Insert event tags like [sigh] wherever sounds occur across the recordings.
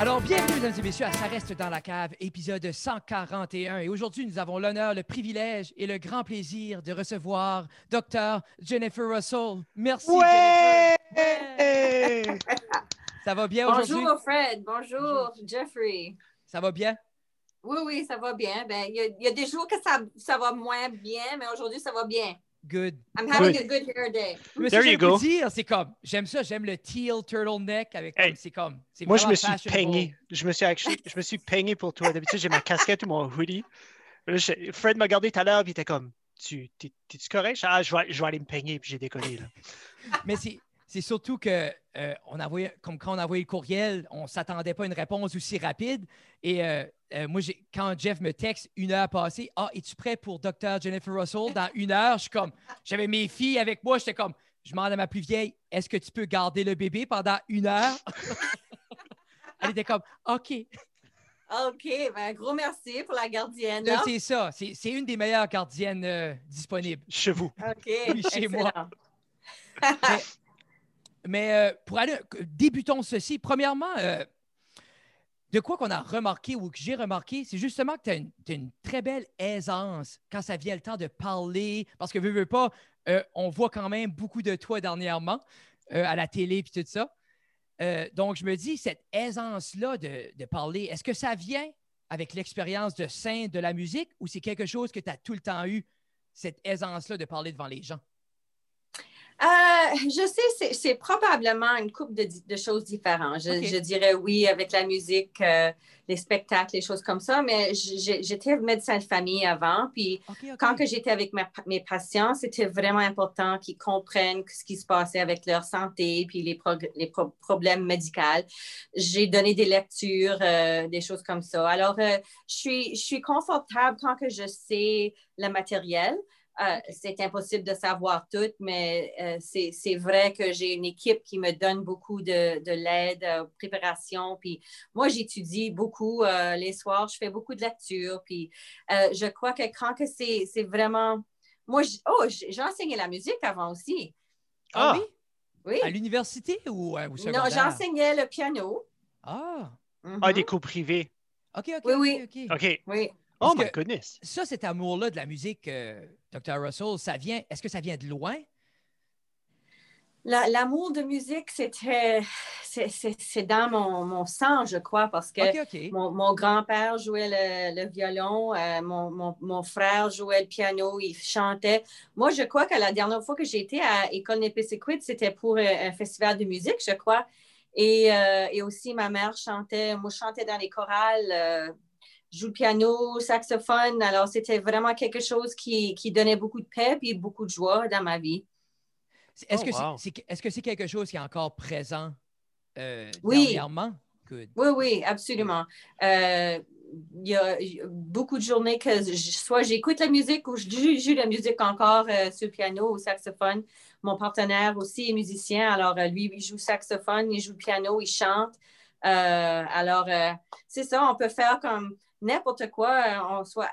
Alors, bienvenue, mesdames et messieurs, à Ça reste dans la cave, épisode 141. Et aujourd'hui, nous avons l'honneur, le privilège et le grand plaisir de recevoir Dr. Jennifer Russell. Merci, Ouais! Jennifer. Ça va bien aujourd'hui? Bonjour Fred, bonjour Jeffrey. Ça va bien? Oui, oui, ça va bien. Ben, il y, a- il y a des jours que ça, ça va moins bien, mais aujourd'hui, ça va bien. Good. I'm having Good. a good hair day. Mais There you go. dire, c'est comme, j'aime ça, j'aime le teal turtleneck avec comme, Hey, c'est comme, c'est Moi, je me suis peigné. Je me suis, actually- je me suis peigné pour toi. D'habitude, j'ai ma casquette ou mon hoodie. Je- Fred m'a regardé tout à l'heure et il était comme tu, t'es- T'es-tu correct? Je- Ah, je vais, je vais aller me peigner puis j'ai déconné. Là. Mais c'est, c'est surtout que euh, on a envoyé, comme quand on a envoyé le courriel, on ne s'attendait pas à une réponse aussi rapide. Et euh, euh, moi, j'ai, quand Jeff me texte une heure passée, Ah, es-tu prêt pour Dr. Jennifer Russell dans une heure? Je suis comme, j'avais mes filles avec moi, j'étais comme, je demande à ma plus vieille, est-ce que tu peux garder le bébé pendant une heure? [laughs] Elle était comme, OK. OK, ben, un gros merci pour la gardienne. Là, là. c'est ça. C'est, c'est une des meilleures gardiennes euh, disponibles. Chez vous. OK. Oui, chez moi. Mais, mais, euh, pour aller, débutons ceci. Premièrement, euh, de quoi qu'on a remarqué ou que j'ai remarqué, c'est justement que tu as une, très belle aisance quand ça vient le temps de parler. Parce que, veux, veux pas, euh, on voit quand même beaucoup de toi dernièrement à la télé et tout ça. Donc, je me dis, cette aisance-là de, de parler, est-ce que ça vient avec l'expérience de scène de la musique ou c'est quelque chose que tu as tout le temps eu, cette aisance-là de parler devant les gens? Euh, je sais, c'est- probablement une couple de, de choses différentes. Je, dirais oui avec la musique, euh, les spectacles, les choses comme ça, mais j'étais médecin de famille avant, puis quand que j'étais avec ma- mes patients, c'était vraiment important qu'ils comprennent ce qui se passait avec leur santé puis les, prog- les pro- problèmes médicaux. J'ai donné des lectures, euh, des choses comme ça. Alors, je suis, je suis confortable quand que je sais le matériel. Euh, C'est impossible de savoir tout, mais euh, c'est vrai que j'ai une équipe qui me donne beaucoup de, de l'aide, euh, préparation. Puis moi, j'étudie beaucoup euh, les soirs, je fais beaucoup de lectures. Puis euh, je crois que quand que c'est vraiment. Moi, oh, j- j'ai enseigné la musique avant aussi. Ah Ah. oui? Oui. À l'université ou au Non, secondaire? j'enseignais le piano. Ah, Mhm. Ah, des cours privés. OK, OK, Oui, oui. OK. OK. Oui. Oh my goodness. Ça, cet amour-là de la musique, euh, Dr. Russell, ça vient, est-ce que ça vient de loin? La- L'amour de musique, c'était. c'est- C'est c'est dans mon, mon sang, je crois, parce que. Mon, mon grand-père jouait le, le violon, euh, mon, mon- mon frère jouait le piano, il chantait. Moi, je crois que la dernière fois que j'ai été à École Népéséquide, c'était pour euh, un festival de musique, je crois. Et, euh, et aussi, ma mère chantait, moi, je chantais dans les chorales, euh, joue le piano, saxophone. Alors, c'était vraiment quelque chose qui, qui donnait beaucoup de paix et beaucoup de joie dans ma vie. Est-ce Oh, que c'est- est-ce que c'est quelque chose qui est encore présent euh, Oui. dernièrement? Good. Oui, oui, absolument. Euh, Il y a il y a beaucoup de journées que je- soit j'écoute la musique ou je joue, joue la musique encore euh, sur le piano ou saxophone. Mon partenaire aussi est musicien, alors euh, lui, il joue saxophone, il joue le piano, il chante. Euh, alors, euh, c'est ça, on peut faire comme n'importe quoi. euh, on soit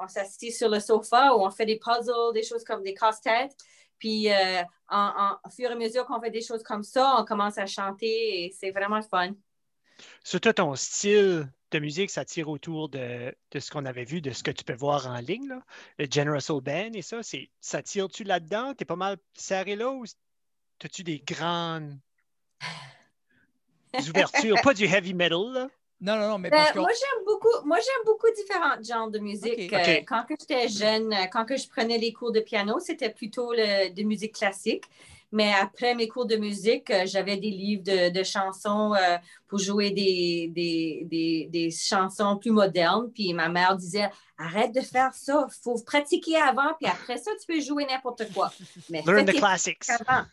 on, s'assied sur le sofa ou on fait des puzzles, des choses comme des casse-têtes. Puis, euh, en, en- au fur et à mesure qu'on fait des choses comme ça, on commence à chanter et c'est vraiment fun. Surtout ton style de musique, ça tire autour de, de ce qu'on avait vu, de ce que tu peux voir en ligne, là. le General Soul Band et ça. c'est- Ça tire-tu là-dedans? T'es pas mal serré là ou as-tu des grandes [laughs] ouvertures? pas du heavy metal, là? Non, non, non, mais Ben, parce que moi, j'aime beaucoup, moi, j'aime beaucoup différents genres de musique. Euh, quand que j'étais jeune, euh, quand que je prenais les cours de piano, c'était plutôt le, de musique classique. Mais après mes cours de musique, euh, j'avais des livres de, de chansons euh, pour jouer des, des, des, des chansons plus modernes. Puis ma mère disait, arrête de faire ça, il faut pratiquer avant, puis après ça, tu peux jouer n'importe quoi. Mais Learn the classics. c'est Hein?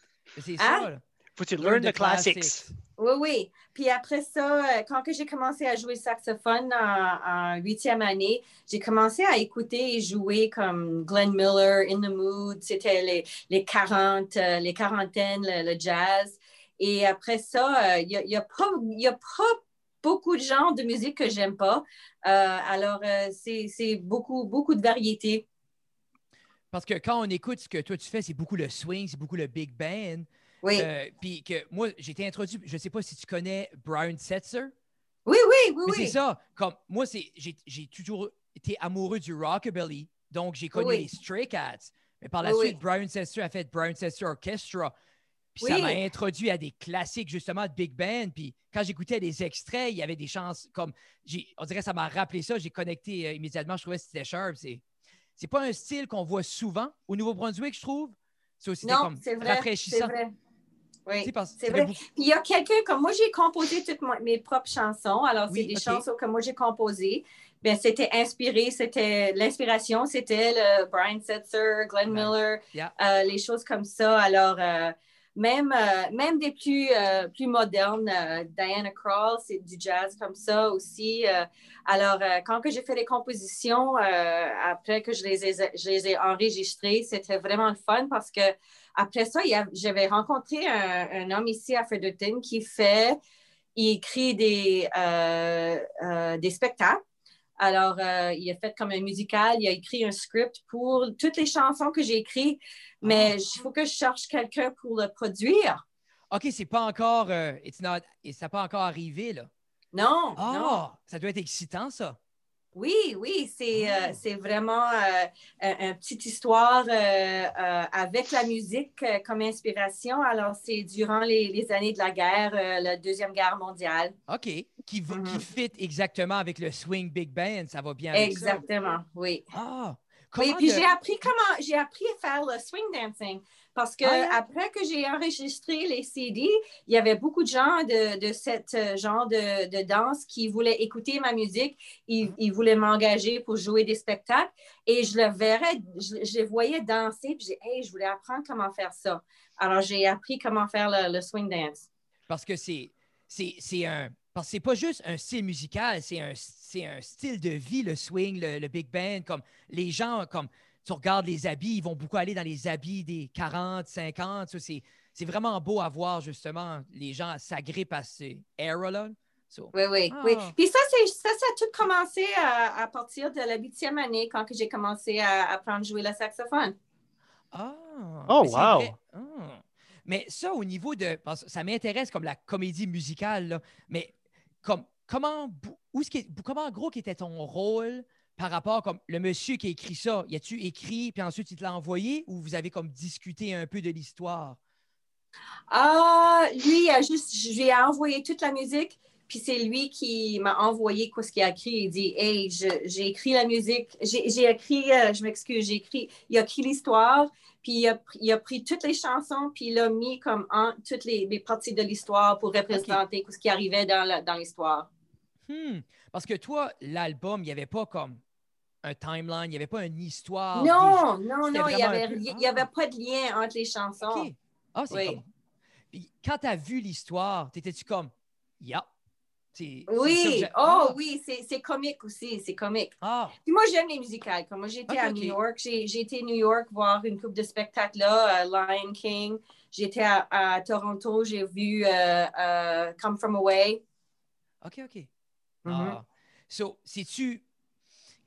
ça. là. Faut tu Learn learn the the classics. classics. Oui, oui. Puis après ça, euh, quand que j'ai commencé à jouer le saxophone en, huitième année, j'ai commencé à écouter et jouer comme Glenn Miller, In the Mood, c'était les, les 40, euh, les quarantaines, le, le jazz. Et après ça, euh, il n'y a, il y a pas, il y a pas beaucoup de genres de musique que j'aime pas. Euh, alors, c'est c'est beaucoup, beaucoup de variétés. Parce que quand on écoute ce que toi tu fais, c'est beaucoup le swing, c'est beaucoup le big band. Oui, Euh, Puis que moi, j'ai été introduit, je ne sais pas si tu connais Brian Setzer. Oui, oui, oui, oui. c'est ça. Comme moi, c'est j'ai j'ai toujours été amoureux du rockabilly. Donc, j'ai connu Oui. les Stray Cats. Mais par la Oui, suite, Brian Setzer a fait Brian Setzer Orchestra. Puis ça m'a introduit à des classiques, justement, de Big Band. Puis quand j'écoutais des extraits, il y avait des chances comme. j'ai- On dirait que ça m'a rappelé ça. J'ai connecté euh, immédiatement. Je trouvais que c'était sharp. C'est c'est pas un style qu'on voit souvent au Nouveau-Brunswick, je trouve. C'est aussi non, comme vrai. Rafraîchissant. vrai. Oui. c'est vrai. Puis il y a quelqu'un, comme moi, j'ai composé toutes mes propres chansons. Alors, Oui, c'est des chansons que moi, j'ai composées. Ben, c'était inspiré, c'était l'inspiration, c'était le Brian Setzer, Glenn. Miller, Yeah. euh, les choses comme ça. Alors, euh, même, euh, même des plus, plus modernes, Diana Krall, c'est du jazz comme ça aussi. Alors, quand que j'ai fait les compositions, après que je les ai, je les ai enregistrées, c'était vraiment le fun parce que après ça, j'avais rencontré un, un homme ici à Fredericton qui fait, il écrit des, euh, euh, des spectacles. Alors, euh, il a fait comme un musical, il a écrit un script pour toutes les chansons que j'ai écrites, mais il faut que je cherche quelqu'un pour le produire. OK, c'est pas encore. it's not- et ça n'a pas encore arrivé, là. Non, Ah, non. ça doit être excitant, ça. Oui, oui, c'est euh, Ah. c'est vraiment euh, un- une petite histoire euh, avec la musique comme inspiration. Alors, c'est durant les, les années de la guerre, la Deuxième Guerre mondiale. OK. Qui, Mhm. fit exactement avec le swing big band. Ça va bien avec ça? Exactement, oui. Ah. Oui, puis de- j'ai appris comment j'ai appris à faire le swing dancing parce que Ah, yeah. après que j'ai enregistré les CD, il y avait beaucoup de gens de, de ce genre de, de danse qui voulaient écouter ma musique, ils, Ah. ils voulaient m'engager pour jouer des spectacles et je le verrais, je, je les voyais danser puis j'ai hey, je voulais apprendre comment faire ça. Alors j'ai appris comment faire le, le swing dance. Parce que c'est c'est c'est un parce que c'est pas juste un style musical, c'est un c'est un style de vie le swing, le, le big band comme les gens comme tu regardes les habits, ils vont beaucoup aller dans les habits des 40, 50, ça, c'est c'est vraiment beau à voir justement les gens s'agrippent à ces era là. So, Oui, oui, Ah. oui. Puis ça, c'est, ça, ça a tout commencé à, à partir de la huitième année quand que j'ai commencé à apprendre à jouer le saxophone. Ah! Oh, wow. Ah. Mais ça, au niveau de. parce que ça m'intéresse comme la comédie musicale, là, mais comme comment où comment gros qui était ton rôle par rapport comme le monsieur qui a écrit ça? Y a-tu écrit puis ensuite il te l'a envoyé ou vous avez comme discuté un peu de l'histoire? Ah, lui, il a juste, je lui ai envoyé toute la musique, puis c'est lui qui m'a envoyé quoi ce qu'il a écrit. Il dit, hey, j'ai écrit la musique, j'ai écrit, euh, je m'excuse, j'ai écrit, il a écrit l'histoire, puis il a, pr- il a pris toutes les chansons, puis il l'a mis comme en toutes les, les parties de l'histoire pour représenter ce qui arrivait dans l'histoire. Hmm. Parce que toi, l'album, il n'y avait pas comme un timeline, il n'y avait pas une histoire. Non, non, non, il n'y avait, un y avait Ah. pas de lien entre les chansons. Ah, c'est Oui. comme. Puis quand tu as vu l'histoire, t'étais-tu comme, yeah. Que Oui, oh Ah! oui, c'est c'est comique aussi, c'est comique. Ah, Puis moi, j'aime les musicales. Comme moi, j'étais à. New York, j'ai été à New York voir une coupe de spectacles là, euh, Lion King. J'étais à, à Toronto, j'ai vu euh, euh, Come From Away. OK, OK. Mhm. Ah. So, sais-tu,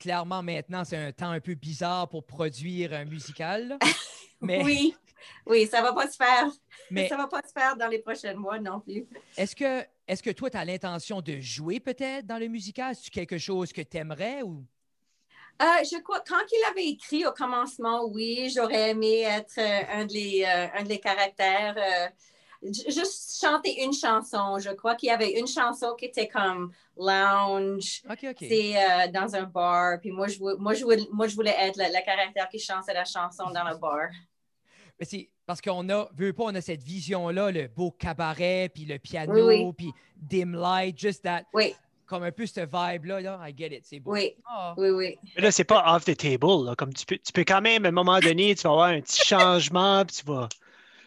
clairement maintenant, c'est un temps un peu bizarre pour produire un musical, [laughs] mais, Oui, oui, ça va pas se faire. mais Ça va pas se faire dans les prochains mois non plus. est-ce que, est que toi, tu as l'intention de jouer peut-être dans le musical? Est-ce quelque chose que tu aimerais ou? Euh, je crois, quand il avait écrit au commencement, oui, j'aurais aimé être euh, un, de les, euh, un de les caractères. Juste chanter une chanson. Je crois qu'il y avait une chanson qui était comme lounge. OK, OK. C'est euh, dans un bar. Puis moi, je, vou- moi, je, voulais, moi, je voulais être le, le caractère qui chantait la chanson dans le bar. [laughs] Mais c'est parce qu'on a, veut pas, on a cette vision-là, le beau cabaret, puis le piano, Oui, oui. puis dim light, just that, Oui, comme un peu ce vibe-là, là. I get it, c'est beau. oui, Ah. oui, oui. Mais là, c'est pas off the table. là. Comme tu peux, tu peux quand même, à un moment donné, tu vas avoir un petit changement, puis tu vas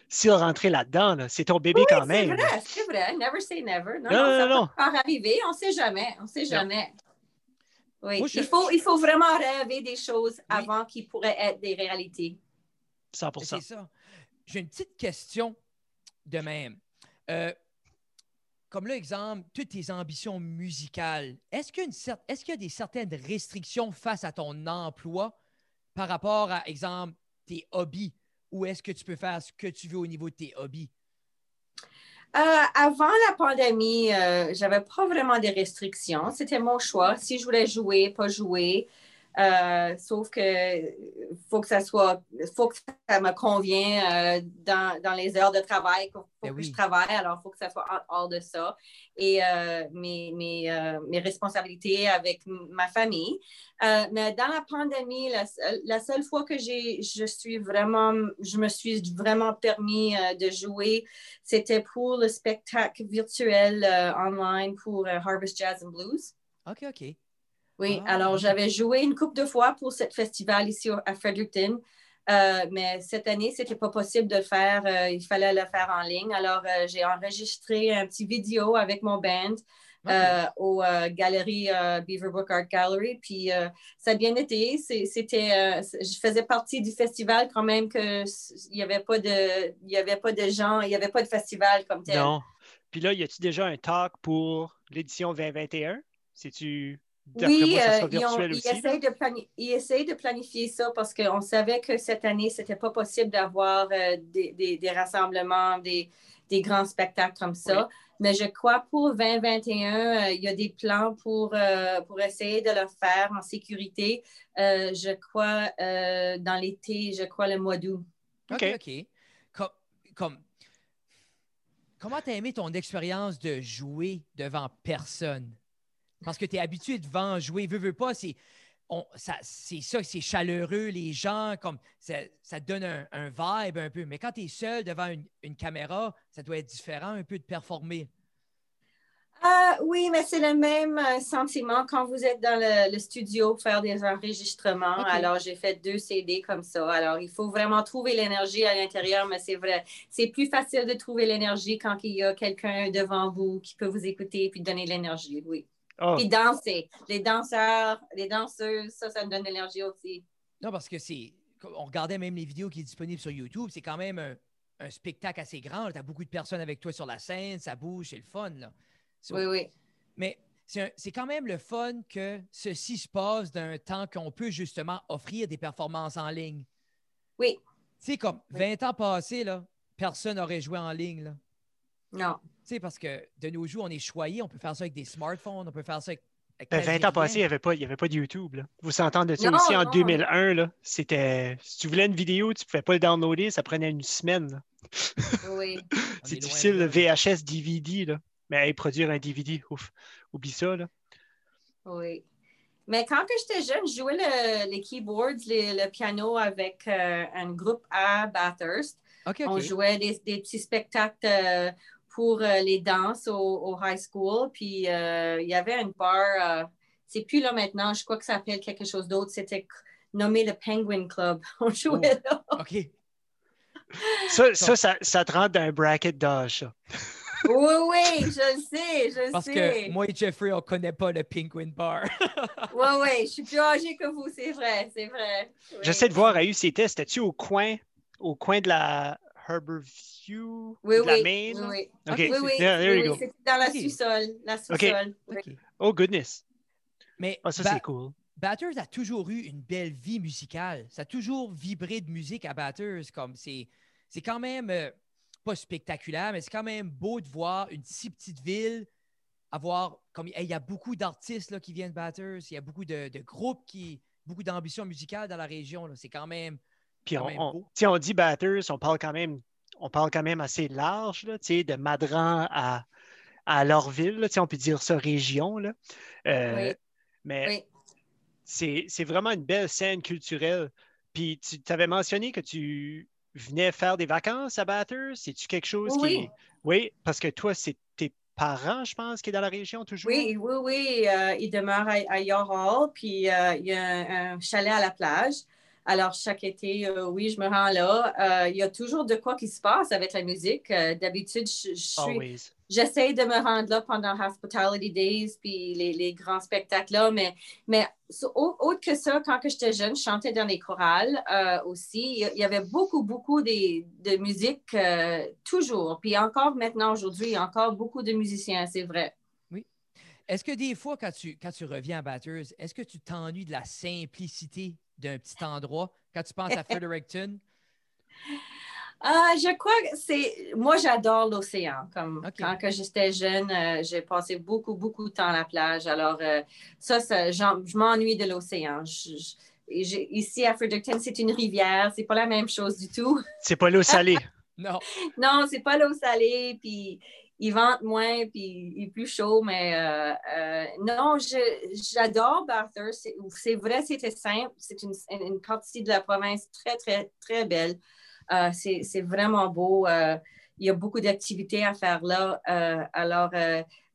s'il rentrer là-dedans. là, c'est ton bébé quand C'est même. vrai, c'est vrai. Never say never. Non, Non, non, non, ça non, peut encore arriver. On ne sait jamais. On ne sait jamais. Oui. Moi, je- il, faut, il faut vraiment rêver des choses avant qu'ils pourraient être des réalités. 100 C'est ça. J'ai une petite question de même. Euh, comme l'exemple, toutes tes ambitions musicales, est-ce qu'il y, a une cer- est-ce qu'il y a des certaines restrictions face à ton emploi par rapport à, exemple, tes hobbies? Ou est-ce que tu peux faire ce que tu veux au niveau de tes hobbies? Euh, avant la pandémie, euh, j'avais pas vraiment de restrictions. C'était mon choix. Si je voulais jouer, pas jouer. Euh, sauf que faut que ça soit, faut que ça me convienne euh, dans, dans, les heures de travail, faut, faut ben que je travaille, alors il faut que ça soit hors de ça. Et euh, mes, mes, mes, responsabilités avec ma famille. mais dans la pandémie, la, la seule fois que j'ai, je suis vraiment, je me suis vraiment permis de jouer, c'était pour le spectacle virtuel online pour Harvest Jazz and Blues. OK, OK. Oui, ah, alors j'avais joué une couple de fois pour ce festival ici à Fredericton, euh, mais cette année, ce n'était pas possible de le faire. Euh, il fallait le faire en ligne. Alors, euh, j'ai enregistré un petit vidéo avec mon band au Galerie Beaverbrook Art Gallery. Puis, ça a bien été. C'était, je faisais partie du festival quand même qu'il n'y avait, pas de, avait pas de gens, il n'y avait pas de festival comme tel. Non. Puis là, y a-t-il déjà un talk pour l'édition 2021? tu oui, euh, ils, essayent de planifier ça parce qu'on savait que cette année, ce n'était pas possible d'avoir euh, des, rassemblements, des, grands spectacles comme ça. Mais je crois pour 2021, euh, il y a des plans pour, pour essayer de le faire en sécurité. je crois dans l'été, je crois le mois d'août. OK, OK. Comme, comment tu as aimé ton expérience de jouer devant personne? Parce que tu es habitué devant jouer, veux, veux pas, c'est. ça, c'est ça, c'est chaleureux, les gens, comme ça, ça donne un, vibe un peu. Mais quand tu es seul devant une, caméra, ça doit être différent un peu de performer. Ah, oui, mais c'est le même euh, sentiment quand vous êtes dans le, studio faire des enregistrements. Alors, j'ai fait deux CD comme ça. Alors, il faut vraiment trouver l'énergie à l'intérieur, mais c'est vrai, c'est plus facile de trouver l'énergie quand il y a quelqu'un devant vous qui peut vous écouter et puis donner l'énergie, oui. Oh. Puis danser. Les danseurs, les danseuses, ça, ça me donne de l'énergie aussi. Non, parce que c'est. On regardait même les vidéos qui sont disponibles sur YouTube. C'est quand même un, spectacle assez grand. Tu as beaucoup de personnes avec toi sur la scène, ça bouge, c'est le fun. Là. oui, oui. Mais c'est quand même le fun que ceci se passe d'un temps qu'on peut justement offrir des performances en ligne. Oui. Tu sais, comme 20 ans passés, là, personne n'aurait joué en ligne. Là. Non. Tu sais, parce que de nos jours, on est choyé, on peut faire ça avec des smartphones, on peut faire ça avec. 20 ben, ans passés, il n'y avait, pas, avait pas de YouTube. Là. Vous s'entendez de ça aussi en 2001. C'était, si tu voulais une vidéo, tu ne pouvais pas le downloader, ça prenait une semaine. Oui. [laughs] C'est difficile, le VHS, DVD. Là. Mais produire un DVD, ouf, oublie ça. Là. Oui. Mais quand j'étais jeune, je jouais les keyboards, le piano avec euh, un groupe à Bathurst. On jouait des, petits spectacles euh, pour euh, les danses au, high school. Puis euh, il y avait une bar, c'est plus là maintenant, je crois que ça s'appelle quelque chose d'autre. C'était nommé le Penguin Club. [laughs] On jouait oh, là. OK. [laughs] Ça, ça, ça, te rentre dans un bracket d'âge, [laughs] Oui, oui, je le sais, je Parce sais. Parce que moi et Jeffrey, on ne connaît pas le Penguin Bar. oui, oui, je suis plus âgée que vous, c'est vrai, c'est vrai. J'essaie de voir à UCT, c'était-tu au coin, au coin de la Harborview, oui, de la Maine? Oui, oui. Okay. oui, oui, yeah, there you go. C'était dans la sous-sol. La sous-sol. Okay. Oh, goodness. Mais oh, ça, c'est cool. Batters a toujours eu une belle vie musicale. Ça a toujours vibré de musique à Batters. Comme c'est, c'est quand même euh, pas spectaculaire, mais c'est quand même beau de voir une si petite ville avoir comme il y a beaucoup d'artistes là, qui viennent de Batters, il y a beaucoup de, de groupes qui beaucoup d'ambition musicale dans la région. C'est quand même puis on, on, dit batters, on parle quand même, on parle quand même assez large, là, de Madran à, à Lorville, on peut dire ça région. Là. Euh, mais c'est vraiment une belle scène culturelle. Puis tu avais mentionné que tu venais faire des vacances à Batters. C'est-tu quelque chose qui. Oui, parce que toi, c'est tes parents, je pense, qui est dans la région toujours? Oui, oui, oui. Euh, il demeure à, à York, puis euh, il y a un, chalet à la plage. Alors, chaque été, euh, oui, je me rends là. Euh, il y a toujours de quoi qui se passe avec la musique. Euh, d'habitude, j'essaie de me rendre là pendant Hospitality Days, puis les, grands spectacles là. Mais, mais autre que ça, quand j'étais jeune, je chantais dans les chorales aussi. Il y avait beaucoup, beaucoup de, musique toujours. Puis encore maintenant, aujourd'hui, il y a encore beaucoup de musiciens, c'est vrai. Oui. Est-ce que des fois, quand tu, quand tu reviens à Batters, est-ce que tu t'ennuies de la simplicité? D'un petit endroit quand tu penses à [laughs] Fredericton? Ah, je crois que c'est. Moi, j'adore l'océan. Comme quand j'étais jeune, euh, j'ai passé beaucoup, beaucoup de temps à la plage. Alors, euh, ça, ça, je m'ennuie de l'océan. Ici, à Fredericton, c'est une rivière. C'est pas la même chose du tout. C'est pas l'eau salée. [laughs] Non. Non, c'est pas l'eau salée, puis il vente moins, puis il est plus chaud, mais euh, euh, non, j'adore Bathurst. C'est- vrai, c'était simple. C'est une, une partie de la province très, très, très belle. Euh, c'est vraiment beau. Il y a beaucoup d'activités à faire là. Alors,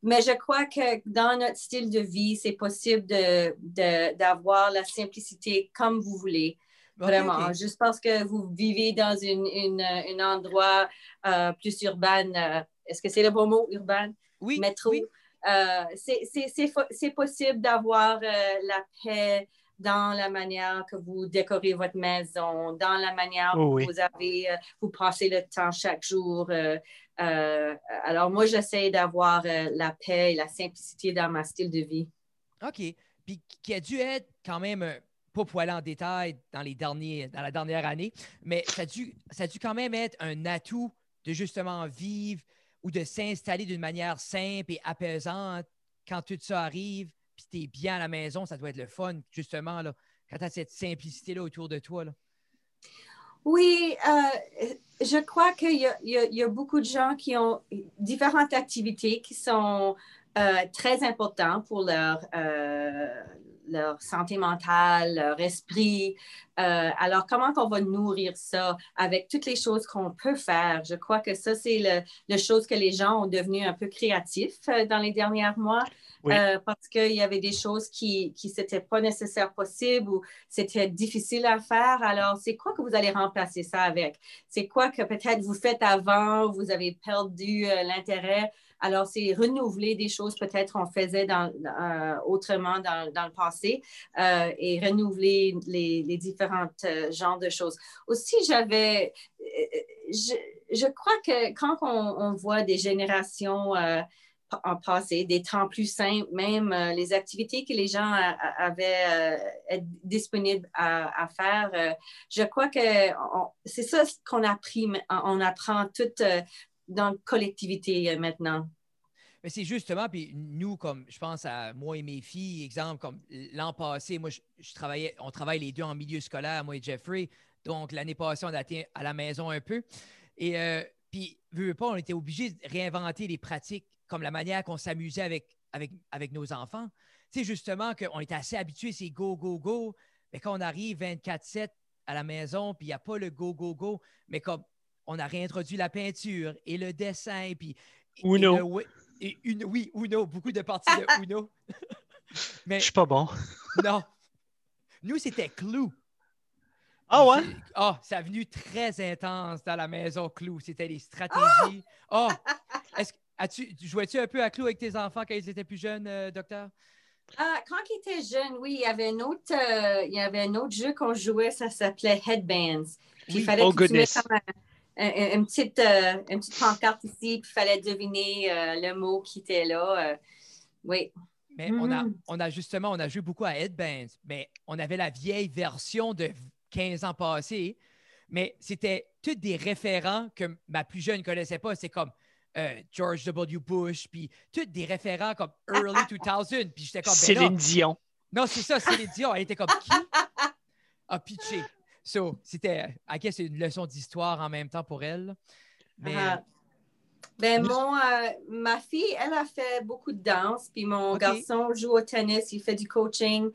mais je crois que dans notre style de vie, c'est possible de- de- d'avoir la simplicité comme vous voulez. Vraiment, juste parce que vous vivez dans une, une- un endroit euh, plus urbain, est-ce que c'est le bon mot, urbain? Oui. Métro. oui. Euh, c'est- possible d'avoir euh, la paix dans la manière que vous décorez votre maison, dans la manière Oh que oui. vous avez, euh, vous passez le temps chaque jour. euh, euh, alors, moi, j'essaie d'avoir euh, la paix et la simplicité dans ma style de vie. OK. Puis qui a dû être quand même, pas pour aller en détail dans, les derniers, dans la dernière année, mais ça a, dû, ça a dû quand même être un atout de justement vivre ou de s'installer d'une manière simple et apaisante quand tout ça arrive, puis tu es bien à la maison, ça doit être le fun, justement, là, quand tu as cette simplicité-là autour de toi. Oui, euh, je crois qu'il y, y a beaucoup de gens qui ont différentes activités qui sont euh, très importantes pour leur, euh, leur santé mentale, leur esprit. Euh, alors, comment on va nourrir ça avec toutes les choses qu'on peut faire? Je crois que ça, c'est le, le chose que les gens ont devenu un peu créatifs euh, dans les derniers mois. Oui. euh, parce qu'il y avait des choses qui qui n'étaient pas nécessaires possibles ou c'était difficile à faire. Alors, c'est quoi que vous allez remplacer ça avec? C'est quoi que peut-être vous faites avant, vous avez perdu euh, l'intérêt? Alors, c'est renouveler des choses peut-être qu'on faisait euh, autrement dans, le passé euh, et renouveler les, les différents euh, genres de choses. Aussi, j'avais, je, crois que quand on, on voit des générations en passé, des temps plus simples, même les activités que les gens avaient disponibles à, faire, je crois que on- c'est ça qu'on a appris, on apprend tout dans la collectivité euh, maintenant. Mais c'est justement, puis nous, comme je pense à moi et mes filles, exemple, comme l'an passé, moi, je, travaillais, on travaille les deux en milieu scolaire, moi et Jeffrey. Donc, l'année passée, on a été à la maison un peu. Et euh, puis, veux, veux pas, on était obligé de réinventer les pratiques comme la manière qu'on s'amusait avec, avec, avec nos enfants. Tu sais, justement, qu'on était assez habitués, c'est go, go, go. Mais quand on arrive 24-7 à la maison, puis il n'y a pas le go, go, go, mais comme on a réintroduit la peinture et le dessin, puis. et Uno. le et une, oui, Uno, beaucoup de parties de [laughs] Uno. [laughs] Mais Je suis pas bon. [laughs] non. Nous, c'était Clou. Ah ouais? Ah, ça a venu très intense dans la maison Clou. C'était les stratégies. Oh! Est-ce que- as-tu, jouais-tu un peu à Clou avec tes enfants quand ils étaient plus jeunes, euh, docteur? Ah, quand il était jeune, oui, il y avait un autre, euh, il y avait un autre jeu qu'on jouait, ça s'appelait Headbands. Puis Oui. il fallait Oh, que tu mettes goodness. comme un- une, petite, euh, une petite pancarte ici, puis il fallait deviner euh, le mot qui était là. euh, oui. Mais on, a, Mhm. on a justement, on a joué beaucoup à Headbands, mais on avait la vieille version de 15 ans passés, mais c'était tous des référents que ma plus jeune ne connaissait pas. C'est comme euh, George W. Bush, puis tous des référents comme early [laughs] 2000, puis j'étais comme, ben Céline Dion. Non, c'est ça, Céline Dion. Elle était comme qui? [laughs] A pitché. So, c'était, I guess, une leçon d'histoire en même temps pour elle. Mais, Ah. Ben, mon, euh, ma fille, elle a fait beaucoup de danse, puis mon garçon joue au tennis, il fait du coaching.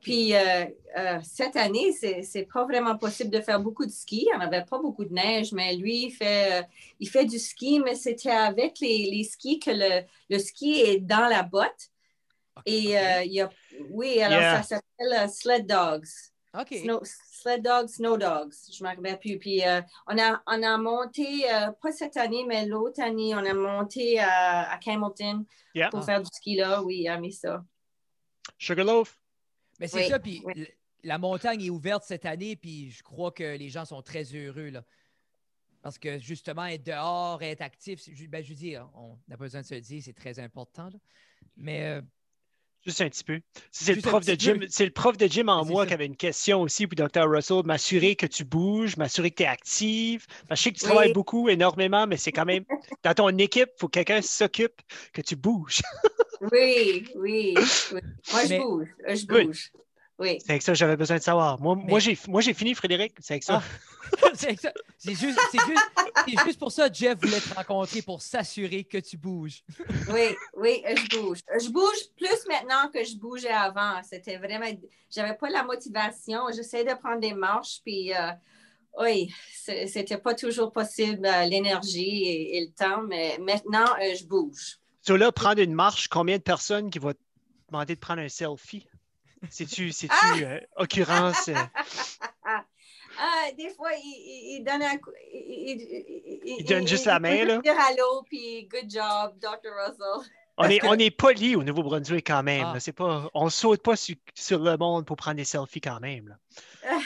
Puis euh, euh, cette année, c'est c'est pas vraiment possible de faire beaucoup de ski. Il n'y en avait pas beaucoup de neige, mais lui, il fait, euh, il fait du ski, mais c'était avec les, les skis que le, le ski est dans la botte. Et euh, il y a, oui, alors Yeah. ça s'appelle Sled Dogs. OK. Snow- sled Dogs, Snow Dogs. Je ne me rappelle plus. Puis euh, on, a, on a monté, euh, pas cette année, mais l'autre année, on a monté à, à Campbellton Yeah. pour faire du ski là. Oui, il a mis ça. Sugarloaf. Mais c'est Oui, ça, puis oui. la montagne est ouverte cette année, puis je crois que les gens sont très heureux, là. Parce que justement, être dehors, être actif, ben, je veux dire, on n'a pas besoin de se le dire, c'est très important. là. Mais euh, Juste un petit peu. C'est le, prof de gym, c'est le prof de gym en moi ça. qui avait une question aussi pour Dr. Russell. M'assurer que tu bouges, m'assurer que tu es active. Je sais que tu Oui. travailles beaucoup, énormément, mais c'est quand même dans ton équipe, il faut que quelqu'un s'occupe que tu bouges. Oui, oui, oui. Moi, je Mais- bouge. Je bouge. Oui. C'est avec ça que j'avais besoin de savoir. Moi, Mais- j'ai, moi, j'ai fini, Frédéric. C'est avec ça. [laughs] c'est ça. C'est juste, c'est juste, c'est juste pour ça que Jeff voulait te rencontrer pour s'assurer que tu bouges. [laughs] Oui, oui, je bouge. Je bouge plus maintenant que je bougeais avant. C'était vraiment. J'avais pas la motivation. J'essayais de prendre des marches, puis euh, oui, c'était pas toujours possible, euh, l'énergie et, et le temps, mais maintenant, euh, je bouge. So là, prendre une marche, combien de personnes qui vont te demander de prendre un selfie? C'est-tu, c'est-tu Ah! euh, occurrence? euh, [laughs] Ah, des fois, il, il- il donne un coup. Il, il- Il donne juste la il peut main, là? dire allô, puis good job, Dr. Russell. on, est, que- on est poli au Nouveau-Brunswick quand même. Ah. C'est pas, on saute pas sur, sur le monde pour prendre des selfies quand même. là.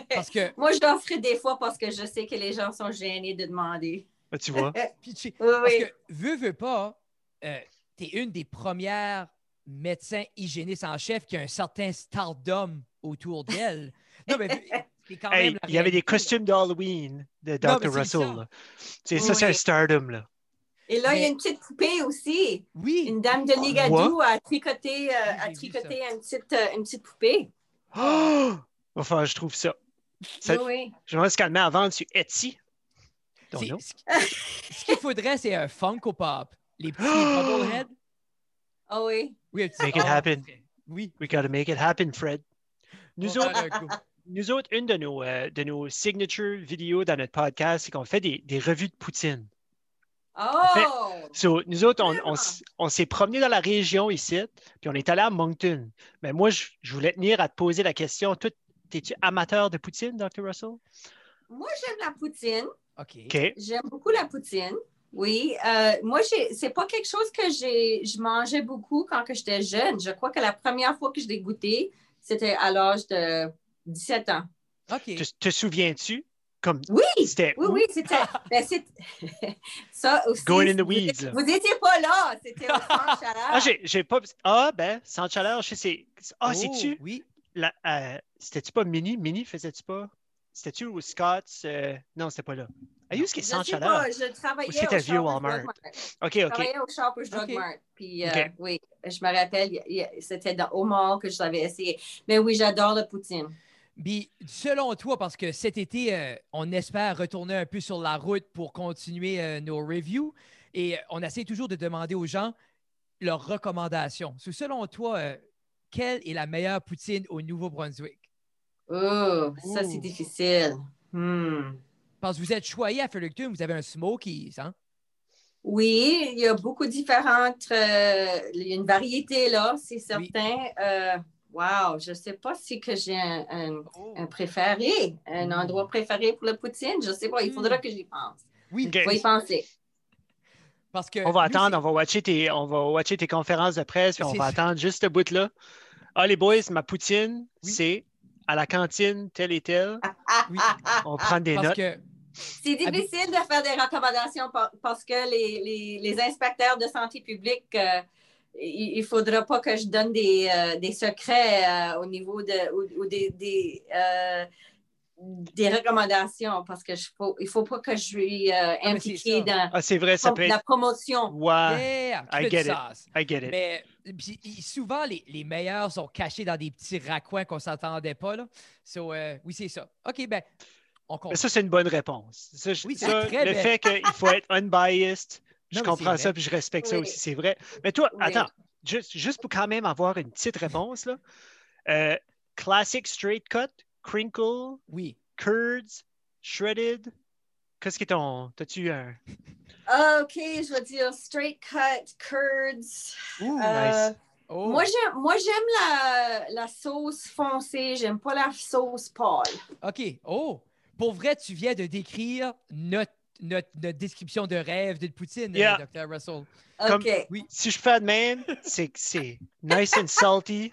[laughs] Parce que, Moi, je l'offre des fois parce que je sais que les gens sont gênés de demander. Ah, Tu vois? puis tu- Oui, parce oui. que veux, veux pas, tu es une des premières médecins hygiénistes en chef qui a un certain stardom autour d'elle. [laughs] Non, mais c'est quand Hey, même. la il y avait des costumes d'Halloween de Dr. Russell. C'est ça, c'est Oui. un stardom. Là. Et là, il y a une petite poupée aussi. Oui. Une dame de Nigadou a tricoté, euh, Oui, a tricoté une, petite, euh, une petite poupée. Oh! Enfin, je trouve ça. Ça- Oui, oui. Je me qu'elle met à vendre sur Etsy. Ce qu'il faudrait, c'est un Funko Pop. Les petits. [gasps] Ah oui. Make it Ah, happen. Oui. We gotta make it happen, Fred. Nous autres, nous autres, une de nos, euh, de nos signature vidéos dans notre podcast, c'est qu'on fait des, des revues de poutine. Oh! So, nous autres, on, on s'est promené dans la région ici, puis on est allé à Moncton. Mais moi, je, je voulais tenir à te poser la question. Toi, es-tu amateur de poutine, Dr. Russell? Moi, j'aime la poutine. OK. OK. J'aime beaucoup la poutine. Oui. Euh, moi, c'est pas quelque chose que j'ai, je mangeais beaucoup quand que j'étais jeune. Je crois que la première fois que je l'ai goûté, c'était à l'âge de 17 ans. OK. Te, te souviens-tu? Comme Oui! c'était Oui, où? oui, c'était. [laughs] ben, c'est- [laughs] ça aussi. Going in the vous weeds. Vous n'étiez pas là. C'était au centre [laughs] chaleur. Ah, j'ai, pas. Ah, ben, sans chaleur, je sais, c'est. Ah, Oh, c'est-tu? Oui. la- euh, c'était-tu pas Mini? Mini, faisais-tu pas? C'était-tu au Scott's? euh, Non, c'était pas là. Ah, où est-ce qu'il est Je sans chaleur? je travaillais Ou c'était au vieux Shoppers Walmart? Drug Mart. OK, Je OK. travaillais au Shoppers Drug Ok. Mart. Puis, euh, Ok. oui, je me rappelle, c'était dans- au mall que je l'avais essayé. Mais oui, j'adore la poutine. Puis, selon toi, parce que cet été, euh, on espère retourner un peu sur la route pour continuer euh, nos reviews et on essaie toujours de demander aux gens leurs recommandations. So, selon toi, euh, quelle est la meilleure poutine au Nouveau-Brunswick? Oh, ça, c'est Ouh. difficile. Hmm. Parce que vous êtes choyé à Fredericton, vous avez un Smokies, hein? Oui, il y a beaucoup différentes. euh, il y a une variété là, c'est Oui. certain. Euh, wow, je ne sais pas si que j'ai un, un- un préféré, un Mm. endroit préféré pour la poutine. Je ne sais pas, il Mm. faudra que j'y pense. Oui, OK. Je vais y penser. parce que... On va attendre, on va watcher tes, on va watcher tes conférences de presse, puis on va ça. attendre juste ce bout-là. Ah, les boys, ma poutine, Oui. c'est à la cantine, tel et tel. Oui. On prend des Parce notes. que... C'est difficile de faire des recommandations par- parce que les, les- les inspecteurs de santé publique, euh, il ne faudra pas que je donne des, euh, des secrets euh, au niveau de ou, ou des, des, euh, des recommandations parce que je faut, il ne faut pas que je suis euh, impliquée ça. dans Ah, c'est vrai, ça peut la être. promotion. Ouais, Yeah, I get it. I get it. Mais puis, souvent, les, les meilleurs sont cachés dans des petits raccoins qu'on ne s'attendait pas. Là. So, euh, oui, c'est ça. OK, ben, on comprend. Mais ça, c'est une bonne réponse. Ça, Oui, c'est ça, très le belle. fait qu'il faut être unbiased, je Non, comprends ça, puis je respecte ça aussi, c'est vrai. Mais toi, Oui. attends, juste, juste pour quand même avoir une petite réponse, là. Euh, classic straight cut, crinkle, Oui. curds, shredded. Qu'est-ce qui est ton. T'as-tu un. OK, je vais dire straight cut, curds. Euh, nice. oh. Moi, j'aime, moi, j'aime la, la sauce foncée. J'aime pas la sauce pâle. OK. Oh, pour vrai, tu viens de décrire notre, notre, notre description de rêve d'une poutine, Yeah. euh, Dr. Russell. Comme- OK. Oui, Si je fais de même, c'est nice and salty.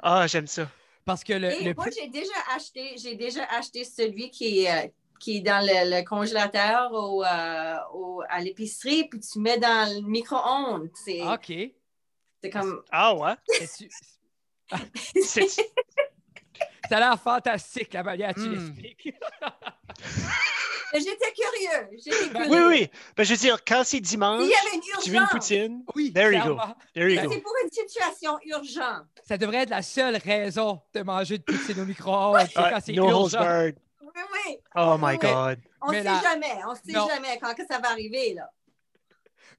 Ah, j'aime ça. Parce que le, Et le moi, plus- j'ai déjà acheté, j'ai déjà acheté celui qui est, euh, qui est dans le, le congélateur au, euh, au- à l'épicerie, puis tu mets dans le micro-ondes. C'est, OK. C'est comme. Ah ouais? C'est- Ça a l'air fantastique, la manière que tu Hmm. l'expliques. [laughs] J'étais curieux. J'étais Ben, curieux. Oui, oui. Ben, je veux dire, quand c'est dimanche, S'il y avait une tu veux une poutine, Oui, There you go. Ben, go. c'est pour une situation urgente. Ça devrait être la seule raison de manger de poutine au micro-ondes. quand c'est no holds urgent. Oui, oui. Oh my Oui. God. On ne sait la- jamais. On ne sait Non. jamais quand que ça va arriver. Là.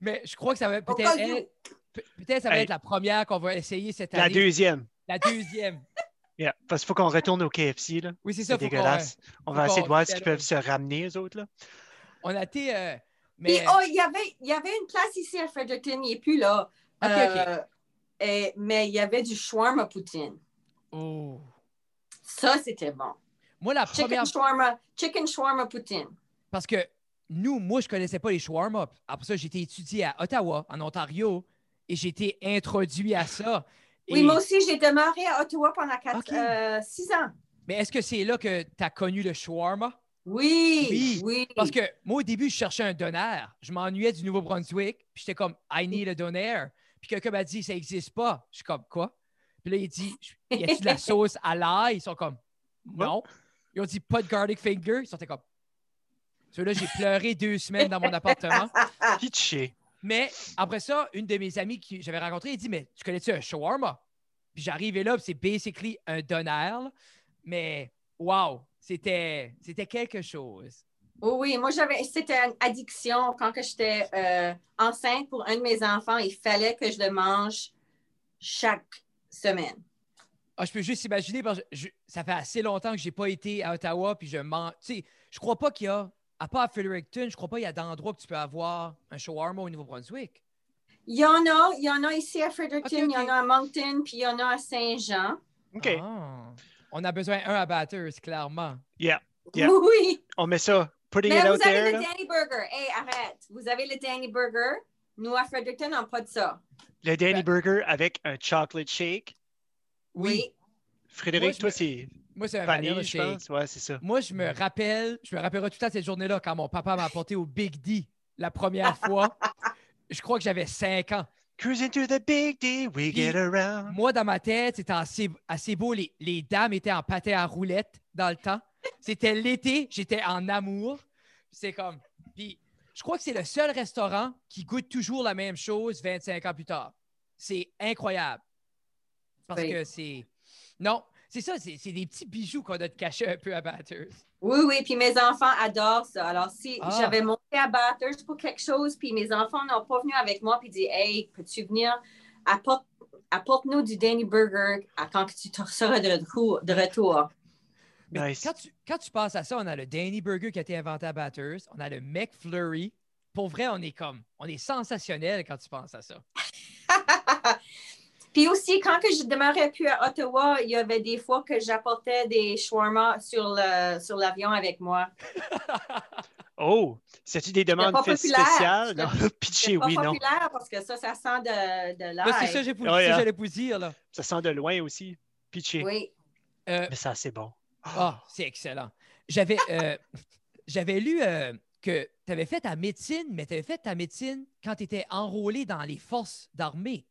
Mais je crois que ça va peut-être être, peut-être ça va Hey. être la première qu'on va essayer cette La année. deuxième. La deuxième. [laughs] Yeah. Parce qu'il faut qu'on retourne au KFC. Là. Oui, c'est C'est ça. faut qu'on- dégueulasse. On faut va essayer de voir ce qu'ils peuvent se ramener, eux autres. Là. On a été. euh, Puis, mais oh, il y avait, il y avait une place ici à Fredericton. Il n'est plus là. Ok, Euh, et- mais il y avait du shawarma poutine. Oh. Ça, c'était bon. moi, la première. Chicken shawarma, chicken shawarma poutine. Parce que nous, moi, je connaissais pas les shawarma. Après ça, j'ai été étudié à Ottawa, en Ontario, et j'ai été introduit à ça. Oui, moi aussi, j'ai demeuré à Ottawa pendant quatre, euh, six ans. Mais est-ce que c'est là que tu as connu le shawarma? Oui, Oui, oui. Parce que moi, au début, je cherchais un doner. Je m'ennuyais du Nouveau-Brunswick. Puis j'étais comme, I need a doner. Puis quelqu'un m'a dit, ça n'existe pas. Je suis comme, quoi? Puis là, il dit, y a-tu de la [laughs] sauce à l'ail? Ils sont comme, non. Ils ont dit, pas de garlic finger. Ils sont comme, là j'ai pleuré deux semaines dans mon appartement. Pitché. Mais après ça, une de mes amies que j'avais rencontrée, elle dit Mais tu connais-tu un shawarma? Puis j'arrivais là, puis c'est basically un doner. Mais wow, c'était c'était quelque chose. Oui, oui, moi, j'avais, c'était une addiction. Quand que j'étais euh, enceinte pour un de mes enfants, il fallait que je le mange chaque semaine. Ah, je peux juste imaginer, parce que je- ça fait assez longtemps que j'ai pas été à Ottawa, puis je mange. Tu sais, je crois pas qu'il y a, à part à Fredericton, je crois pas qu'il y a d'endroits que tu peux avoir un shawarma au Nouveau-Brunswick. Il y en a, il y en a ici à Fredericton, il y en a à Moncton, puis il y en a à Saint-Jean. OK. Ah. On a besoin un à Batters, clairement. Yeah. Yeah. Oui. On met ça. Putting Mais it vous out avez there. le là. Danny Burger. Hey, arrête. Vous avez le Danny Burger. Nous, à Fredericton, on n'a pas de ça. Le Danny Ben- Burger avec un chocolate shake. Oui. Frédéric, Moi, je toi, c'est Moi, c'est un vanille, vanilla je pense. Ouais, c'est ça. Moi, je me rappelle, je me rappellerai tout le temps cette journée-là quand mon papa m'a apporté au Big D la première fois. [laughs] Je crois que j'avais 5 ans. Cruising to the big D, we Puis- get around. Moi, dans ma tête, c'était assez, assez beau. Les, les dames étaient en pâté à roulettes dans le temps. C'était l'été, j'étais en amour. C'est comme. Puis, je crois que c'est le seul restaurant qui goûte toujours la même chose 25 ans plus tard. C'est incroyable. Parce Oui. que c'est. Non, c'est ça, c'est des petits bijoux qu'on a de cacher un peu à Batters. Oui, oui. Puis mes enfants adorent ça. Alors, si Ah. j'avais monté à Batters pour quelque chose, puis mes enfants n'ont pas venu avec moi, puis dit Hey, peux-tu venir? Apporte, apporte-nous du Danny Burger à quand que tu te seras de retour. De retour. Mais Nice. quand, tu, quand tu penses à ça, on a le Danny Burger qui a été inventé à Batters, on a le McFlurry. Pour vrai, on est comme, on est sensationnel quand tu penses à ça. [laughs] Puis aussi, quand que je demeurais plus à Ottawa, il y avait des fois que j'apportais des shawarma sur le- sur l'avion avec moi. [laughs] Oh, c'est-tu des demandes spéciales? Non, C'est [laughs] pitché, pas oui, non. populaire parce que ça, ça sent de, de Là, c'est que ça que hein. j'allais vous dire. Là. Ça sent de loin aussi. Pitché. Oui. Euh, Mais ça, c'est bon. Ah, c'est excellent. J'avais euh, [laughs] j'avais lu euh, que tu avais fait ta médecine, mais tu avais fait ta médecine quand tu étais enrôlé dans les forces d'armée.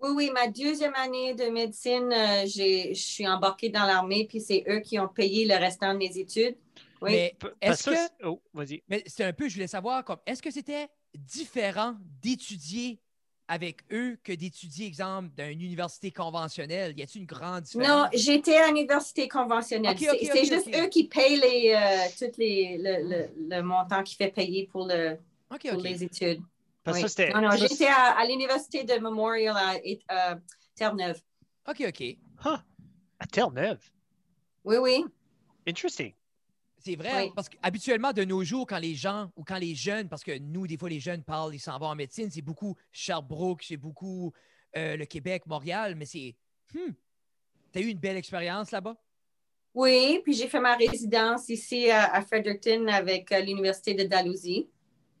Oui, oui, ma deuxième année de médecine, euh, j'ai- je suis embarquée dans l'armée, puis c'est eux qui ont payé le restant de mes études. Oui. Mais est-ce que. Oh, vas-y. Mais c'est un peu, je voulais savoir, comme, est-ce que c'était différent d'étudier avec eux que d'étudier, exemple, dans une université conventionnelle? Y a-t-il une grande différence? Non, j'étais à l'université conventionnelle. C'est- juste eux qui payent les, euh, toutes les, le, le- le montant qui fait payer pour, le, OK, pour OK. les études. Parce que Oui. ça, c'était. Non, non, j'étais à, à l'université de Memorial à euh, Terre-Neuve. OK, OK. Huh, à Terre-Neuve? Oui, oui. Interesting. C'est vrai, Oui. parce qu'habituellement, de nos jours, quand les gens ou quand les jeunes, parce que nous, des fois, les jeunes parlent, ils s'en vont en médecine, c'est beaucoup Sherbrooke, c'est beaucoup euh, le Québec, Montréal, mais c'est. Hmm, T'as eu une belle expérience là-bas? Oui, puis j'ai fait ma résidence ici à, à Fredericton avec euh, l'université de Dalhousie.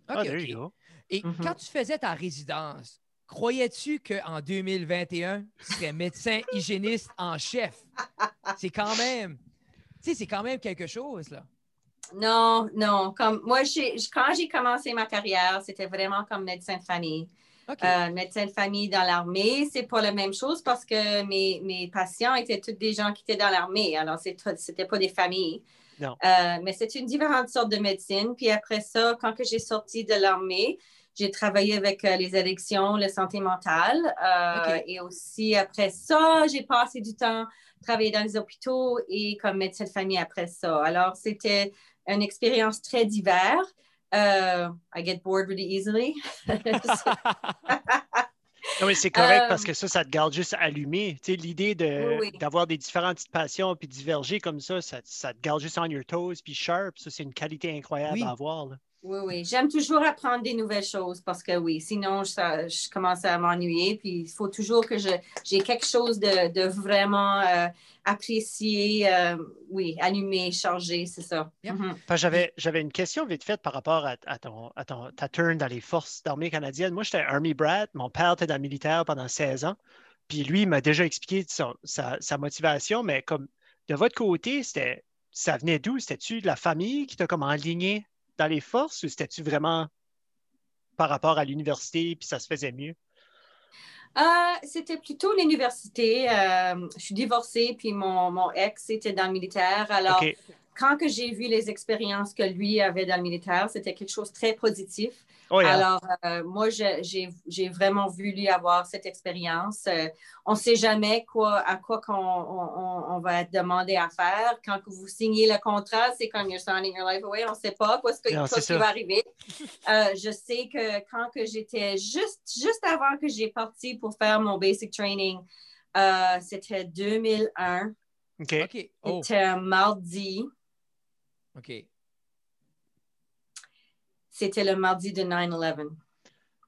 OK, ah, there you go. Et Mhm. quand tu faisais ta résidence, croyais-tu qu'en 2021, tu serais médecin hygiéniste en chef? C'est quand même. Tu sais, c'est quand même quelque chose, là. Non, non. Comme moi, j'ai- quand j'ai commencé ma carrière, c'était vraiment comme médecin de famille. Euh, médecin de famille dans l'armée, c'est pas la même chose parce que mes, mes patients étaient tous des gens qui étaient dans l'armée. Alors, c'était pas des familles. Non. Euh, mais c'est une différente sorte de médecine. Puis après ça, quand que j'ai sorti de l'armée, j'ai travaillé avec euh, les addictions, la santé mentale. Euh. Et aussi, après ça, j'ai passé du temps travailler dans les hôpitaux et comme médecin de famille après ça. Alors, c'était une expérience très diverse. I get bored really easily. [laughs] [laughs] [laughs] Non, mais c'est correct Euh, parce que ça, ça te garde juste allumé. Tu sais, l'idée de- Oui, oui. d'avoir des différentes petites passions puis diverger comme ça, ça, ça te garde juste on your toes puis sharp. Ça, c'est une qualité incroyable Oui. à avoir. là. Oui, oui. J'aime toujours apprendre des nouvelles choses parce que oui, sinon je, ça- je commence à m'ennuyer. Puis il faut toujours que je, j'ai quelque chose de, de vraiment euh, apprécié, euh, oui, allumé, chargé, c'est ça. Mhm. Que J'avais, j'avais une question vite faite par rapport à, à ton, à ton- ta turn dans les forces d'armée canadiennes. Moi, j'étais Army Brat. Mon père était dans le militaire pendant 16 ans. Puis lui, il m'a déjà expliqué son- sa, sa motivation, mais comme de votre côté, c'était, ça venait d'où? C'était-tu de la famille qui t'a comme enligné? Dans les forces ou c'était-tu vraiment par rapport à l'université puis ça se faisait mieux? Euh, c'était plutôt l'université. Euh, je suis divorcée, puis mon, mon ex était dans le militaire. Alors, quand que j'ai vu les expériences que lui avait dans le militaire, c'était quelque chose de très positif. Oh, yeah. Alors, euh, moi, je- j'ai vraiment voulu avoir cette expérience. Euh, on ne sait jamais quoi, à quoi qu'on, on, on- on va être demandé à faire. Quand vous signez le contrat, c'est comme you're signing your life away. On ne sait pas quoi ce que- Non, quoi c'est ce qui va arriver. Euh, je sais que quand que j'étais juste, juste avant que j'ai parti pour faire mon basic training, euh, c'était 2001. OK. OK. Oh, C'était un mardi. OK. C'était le mardi de 9-11.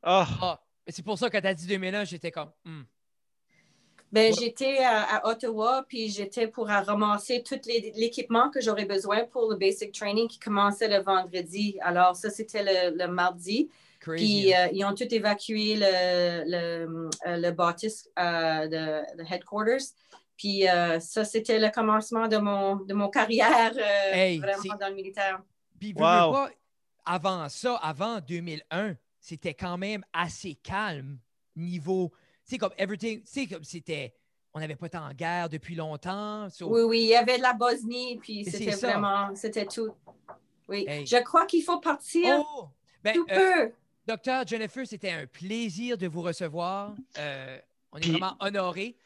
Ah, Ah, mais c'est pour ça que tu as dit 2001, j'étais comme. hmm. Ben, Ouais. J'étais à, à Ottawa, puis j'étais pour à ramasser tout l'équipement que j'aurais besoin pour le basic training qui commençait le vendredi. Alors, ça, c'était le, le mardi. Crazy. Puis, hein. euh, ils ont tout évacué le, le, euh, le bâtisse euh, de, de headquarters. Puis, euh, ça, c'était le commencement de mon, de mon carrière euh, Hey, vraiment dans le militaire. Puis, Wow. Avant ça, avant 2001, c'était quand même assez calme niveau. Tu sais, comme everything. Tu sais, comme c'était. On n'avait pas été en guerre depuis longtemps. so- Oui, oui, il y avait de la Bosnie, puis c'était vraiment, c'était tout. Oui, Hey. je crois qu'il faut partir Oh! Ben, tout euh, peu. Docteur Jennifer, c'était un plaisir de vous recevoir. Euh, on est Puis- vraiment honorés.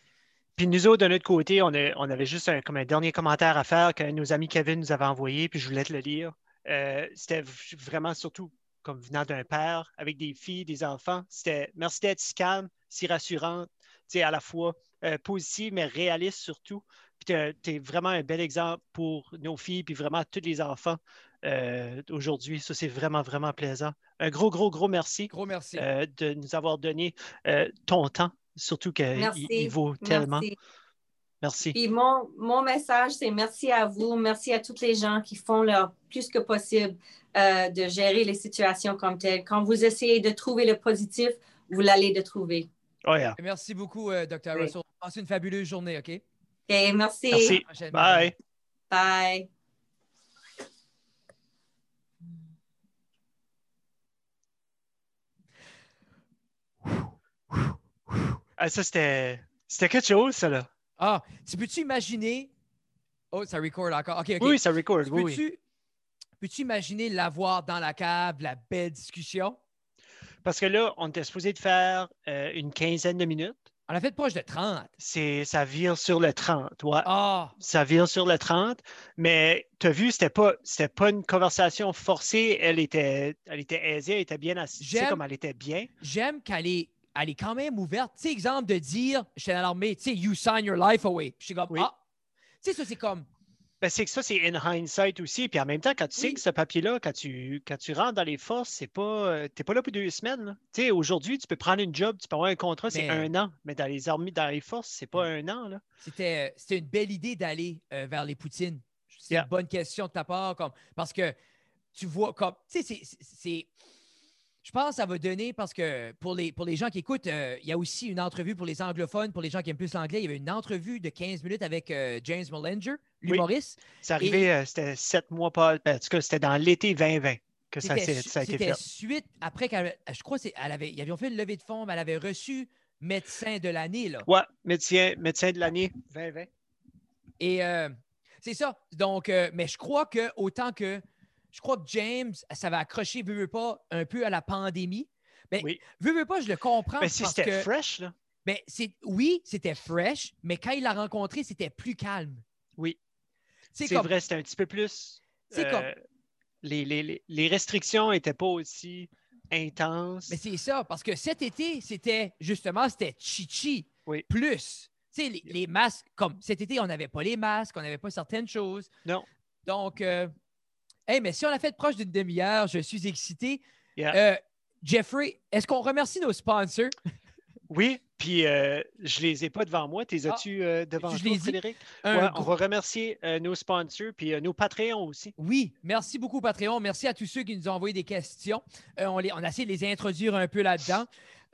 Puis nous autres, de notre côté, on, a- on avait juste un, comme un dernier commentaire à faire que nos amis Kevin nous avait envoyé, puis je voulais te le lire. Euh, c'était vraiment surtout comme venant d'un père avec des filles, des enfants. C'était merci d'être si calme, si rassurante, tu sais, à la fois euh, positive, mais réaliste surtout. Puis tu es vraiment un bel exemple pour nos filles, puis vraiment tous les enfants euh, aujourd'hui. Ça, c'est vraiment, vraiment plaisant. Un gros, gros, gros merci Gros merci. euh, de nous avoir donné euh, ton temps, surtout qu'il il vaut tellement. Merci. Merci. Puis mon, mon message, c'est merci à vous, merci à toutes les gens qui font leur plus que possible euh, de gérer les situations comme telles. Quand vous essayez de trouver le positif, vous l'allez de trouver. Oh, yeah. Merci beaucoup, euh, Dr. Oui. Russell. Passez une fabuleuse journée, OK? OK, merci. Merci. Bye. Bye. Ah, ça, c'était c'était quelque chose, ça, là. Ah, tu peux-tu imaginer? Oh, ça record encore. OK, OK. Oui, ça record. Tu Oui, oui. Peux-tu peux-tu imaginer l'avoir dans la cave, la belle discussion? Parce que là, on était supposé de faire euh, une quinzaine de minutes. On a fait proche de 30. C'est, ça vire sur le 30. Ouais. Ah, Ça vire sur le 30. Mais tu as vu, c'était pas, c'était pas une conversation forcée. Elle était, elle était aisée, elle était bien assise. Comme elle était bien. j'aime qu'elle est, elle est quand même ouverte. Tu sais, exemple de dire, j'étais dans l'armée, tu sais, you sign your life away. Je suis comme, Oui. ah. Tu sais, ça, c'est comme, Ben, c'est que ça, c'est in hindsight aussi. Puis en même temps, quand tu Oui. signes ce papier-là, quand tu, quand tu rentres dans les forces, c'est pas. euh, T'es pas là pour deux semaines. Tu sais, aujourd'hui, tu peux prendre une job, tu peux avoir un contrat, c'est un an. Mais dans les armées, dans les forces, c'est pas un an. Là. c'était, c'était une belle idée d'aller euh, vers les poutines. C'est Yeah. une bonne question de ta part, comme, parce que tu vois, comme, tu sais, c'est. Je pense que ça va donner parce que pour les, pour les gens qui écoutent, euh, il y a aussi une entrevue pour les anglophones, pour les gens qui aiment plus l'anglais. Il y avait une entrevue de 15 minutes avec euh, James Mullinger, l'humoriste. C'est arrivé, euh, c'était sept mois pas. ben, en tout cas, c'était dans l'été 2020 que ça, ça a été fait. suite, après qu'elle, je crois qu'elle avait, ils avaient fait une levée de fonds, mais elle avait reçu médecin de l'année, là. Ouais, médecin, médecin de l'année 2020. Et c'est ça. Donc, mais je crois que autant que je crois que James, ça va accrocher, veut, veut pas, un peu à la pandémie. Mais Oui. veut, veut pas, je le comprends. Mais si c'était que, fresh, là. c'est, oui, c'était fresh, mais quand il l'a rencontré, c'était plus calme. Oui. C'est C'est comme, vrai, c'était un petit peu plus. C'est euh, comme- Les, les, les, les restrictions n'étaient pas aussi intenses. Mais c'est ça, parce que cet été, c'était justement, c'était chichi Oui. plus. Tu sais, les, les masques, comme cet été, on n'avait pas les masques, on n'avait pas certaines choses. Non. Donc, euh, hey, mais si on a fait proche d'une demi-heure, je suis excité. Yeah. Euh, Jeffrey, est-ce qu'on remercie nos sponsors? [laughs] Oui, puis euh, je les ai pas devant moi. T'es as-tu euh, devant Ah. je toi, les ai. Frédéric? Un Ouais, on va remercier euh, nos sponsors puis nos Patreons aussi. Oui, merci beaucoup, Patreon. Merci à tous ceux qui nous ont envoyé des questions. On, les- on a essayé de les introduire un peu là-dedans.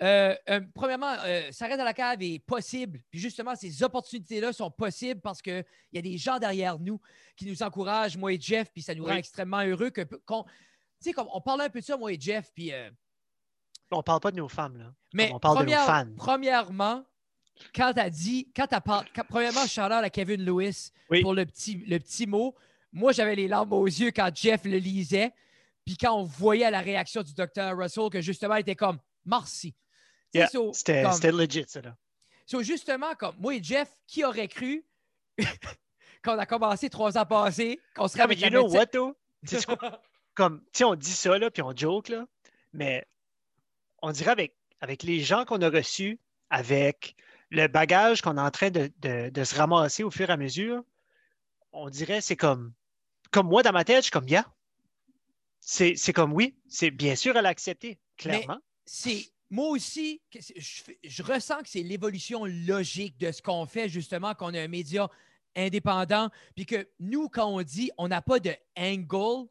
Euh, euh, premièrement, euh, ça reste à la cave est possible. Puis justement, ces opportunités-là sont possibles parce qu'il y a des gens derrière nous qui nous encouragent, moi et Jeff, puis ça nous rend extrêmement heureux. que qu'on- Tu sais, on parlait un peu de ça, moi et Jeff, puis. euh, On parle pas de nos femmes, là. mais on parle de nos fans. premièrement, quand tu as dit, quand tu as premièrement, Charlotte à Kevin Lewis Oui. pour le petit, le petit mot, moi j'avais les larmes aux yeux quand Jeff le lisait, puis quand on voyait la réaction du docteur Russell que justement il était comme merci. Yeah, so, C'était comme- c'était legit, ça, là. so, justement, comme moi et Jeff, qui aurait cru [laughs] qu'on a commencé trois ans passés, qu'on serait Ah, mais you know médecine- what, though? [laughs] Comme, tu sais, on dit ça, là, puis on joke, là, mais on dirait avec, avec les gens qu'on a reçus, avec le bagage qu'on est en train de, de- de se ramasser au fur et à mesure, on dirait c'est comme, comme moi dans ma tête, je suis comme, yeah. C'est c'est comme, oui, c'est bien sûr, elle a accepté, clairement. c'est moi aussi, je, ressens que c'est l'évolution logique de ce qu'on fait, justement, qu'on a un média indépendant, puis que nous, quand on dit on n'a pas de angle,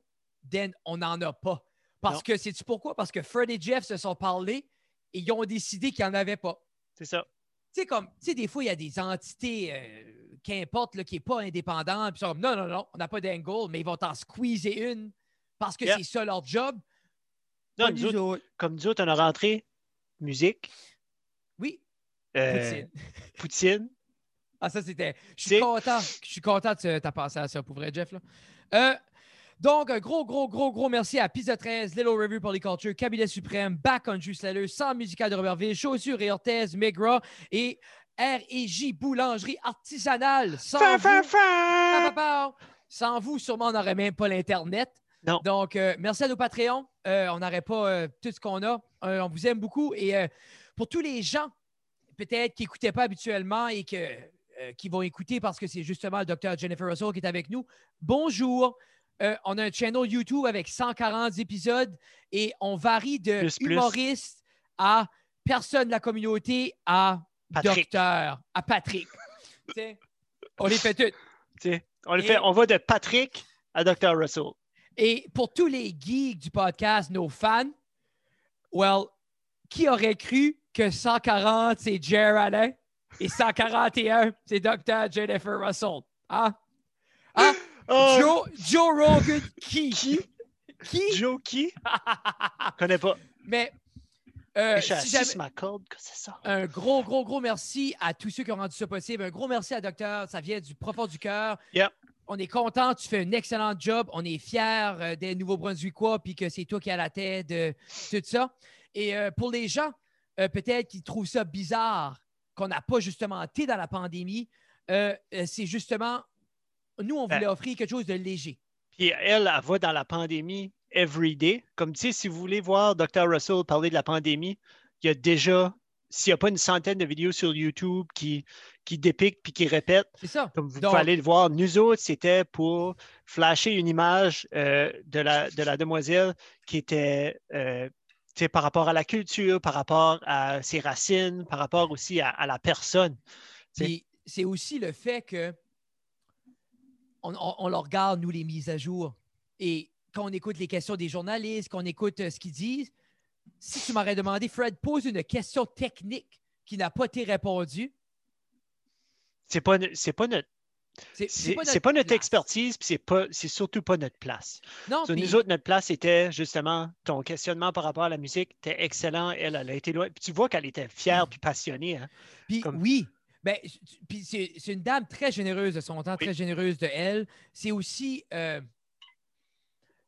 then on n'en a pas. Parce Non. que, sais-tu pourquoi? Parce que Fred et Jeff se sont parlé et ils ont décidé qu'il n'y en avait pas. C'est ça. Tu sais, comme, tu sais, des fois, il y a des entités, euh, qu'importe, là, qui n'est pas indépendante, puis ils sont comme, non, non, non, on n'a pas d'angle, mais ils vont t'en squeezer une parce que c'est ça leur job. Non, nous nous autres, autres. comme nous autres, on a rentré musique, Oui, euh, Poutine. poutine. Ah, ça, c'était. Je suis content. Je suis content de ta pensé à ça, pour vrai, Jeff. Là. Euh, donc, un gros, gros, gros, gros merci à Pizza 13, Little River Polyculture, Cabinet Suprême, Back on Juice Centre musical de Robertville, Chaussures et Orthèse, Migra et R&J Boulangerie Artisanale. Sans Fa, vous, fa, pa. Sans vous, sûrement, on n'aurait même pas l'Internet. Non. Donc, euh, merci à nos Patreons. Euh, on n'aurait pas euh, tout ce qu'on a. On vous aime beaucoup. Et pour tous les gens, peut-être qui n'écoutaient pas habituellement et que, qui vont écouter parce que c'est justement le docteur Jennifer Russell qui est avec nous, bonjour. On a un channel YouTube avec 140 épisodes et on varie de Plus, plus. humoriste à personne de la communauté à Patrick. docteur, à Patrick. [laughs] On les fait toutes. On, le Et- fait, on va de Patrick à Dr. Russell. Et pour tous les geeks du podcast, nos fans, well, qui aurait cru que 140, c'est Jer Allen et 141, c'est Dr. Jennifer Russell? Hein? Hein? [gasps] Oh, Joe, Joe Rogan, qui? Qui? Qui? Joe qui? Je [laughs] connais pas. Mais euh, si jamais- ma corde, que c'est ça? un gros, gros, gros merci à tous ceux qui ont rendu ça possible. Un gros merci à Docteur. Ça vient du profond du cœur. Yep. On est content. Tu fais un excellent job. On est fiers euh, des Nouveaux-Brunswickois puis que c'est toi qui à la tête de tout ça. Et euh, pour les gens, euh, peut-être qui trouvent ça bizarre qu'on n'a pas justement été dans la pandémie, c'est justement, nous, on Ben. voulait offrir quelque chose de léger. Puis elle, elle va dans la pandémie every day. Comme tu sais, si vous voulez voir Dr. Russell parler de la pandémie, il y a déjà, s'il n'y a pas une centaine de vidéos sur YouTube qui, qui dépiquent puis qui répètent, ça. comme vous Donc- pouvez aller le voir, nous autres, c'était pour flasher une image euh, de, la, de la demoiselle qui était euh, par rapport à la culture, par rapport à ses racines, par rapport aussi à, à la personne. C'est- aussi le fait que on, on- on le regarde, nous, les mises à jour. Et quand on écoute les questions des journalistes, qu'on écoute euh, ce qu'ils disent, si tu m'aurais demandé, Fred, pose une question technique qui n'a pas été répondue, C'est pas, c'est pas notre C'est pas, pas, notre expertise, puis c'est pas, c'est surtout pas notre place. Non, So, Nous autres, notre place était justement ton questionnement par rapport à la musique, était excellent. Elle, elle a été loin. Puis tu vois qu'elle était fière puis passionnée. Hein? Puis Comme- oui, ben, puis c'est c'est une dame très généreuse de son temps, Oui. très généreuse de elle. C'est aussi, euh,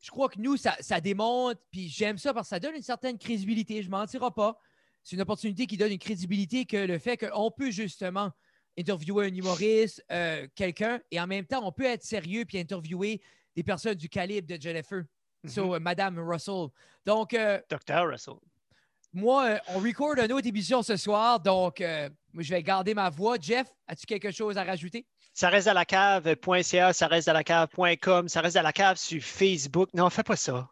je crois que nous, ça, ça démontre, puis j'aime ça parce que ça donne une certaine crédibilité, je ne mentirai pas. C'est une opportunité qui donne une crédibilité que le fait qu'on peut justement interviewer un humoriste, euh, quelqu'un, et en même temps, on peut être sérieux puis interviewer des personnes du calibre de Jennifer, so, euh, Madame Russell. Donc, euh, Dr. Russell. Moi, on record une autre émission ce soir, donc je vais garder ma voix. Jeff, as-tu quelque chose à rajouter? Ça reste à la cave.ca, ça reste à la cave.com, ça reste à la cave sur Facebook. Non, fais pas ça.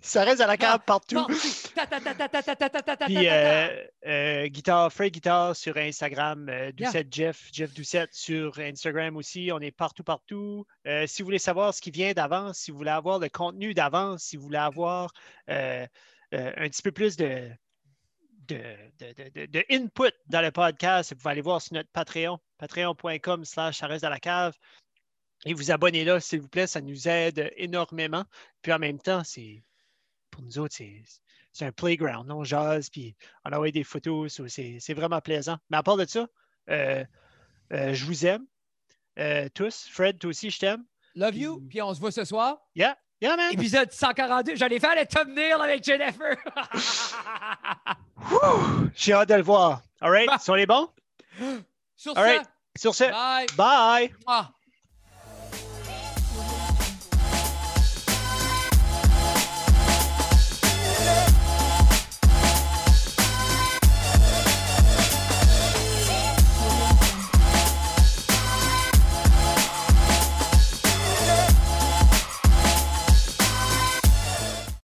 ça reste à la cave partout. Puis euh, euh, guitare, Guitar sur Instagram, Doucette. Jeff, Jeff Doucette sur Instagram aussi. On est partout, partout. si vous voulez savoir ce qui vient d'avance, si vous voulez avoir le contenu d'avance, si vous voulez avoir euh, un petit peu plus de, de, de, de- input dans le podcast, vous pouvez aller voir sur notre Patreon, patreon.com slash ça reste dans la cave. Et vous abonnez là, s'il vous plaît, ça nous aide énormément. Puis en même temps, c'est pour nous autres, c'est un playground. On jase, puis on envoie des photos. c'est c'est vraiment plaisant. Mais à part de ça, euh, euh, je vous aime euh, tous. Fred, toi aussi, je t'aime. Love you, puis on se voit ce soir. Yeah, yeah, man. Épisode 142. J'allais faire le thumbnail avec Jennifer. J'ai hâte de le voir. All right? Bah. Sont les bons? Sur All ce, right. Sur ce, bye. bye!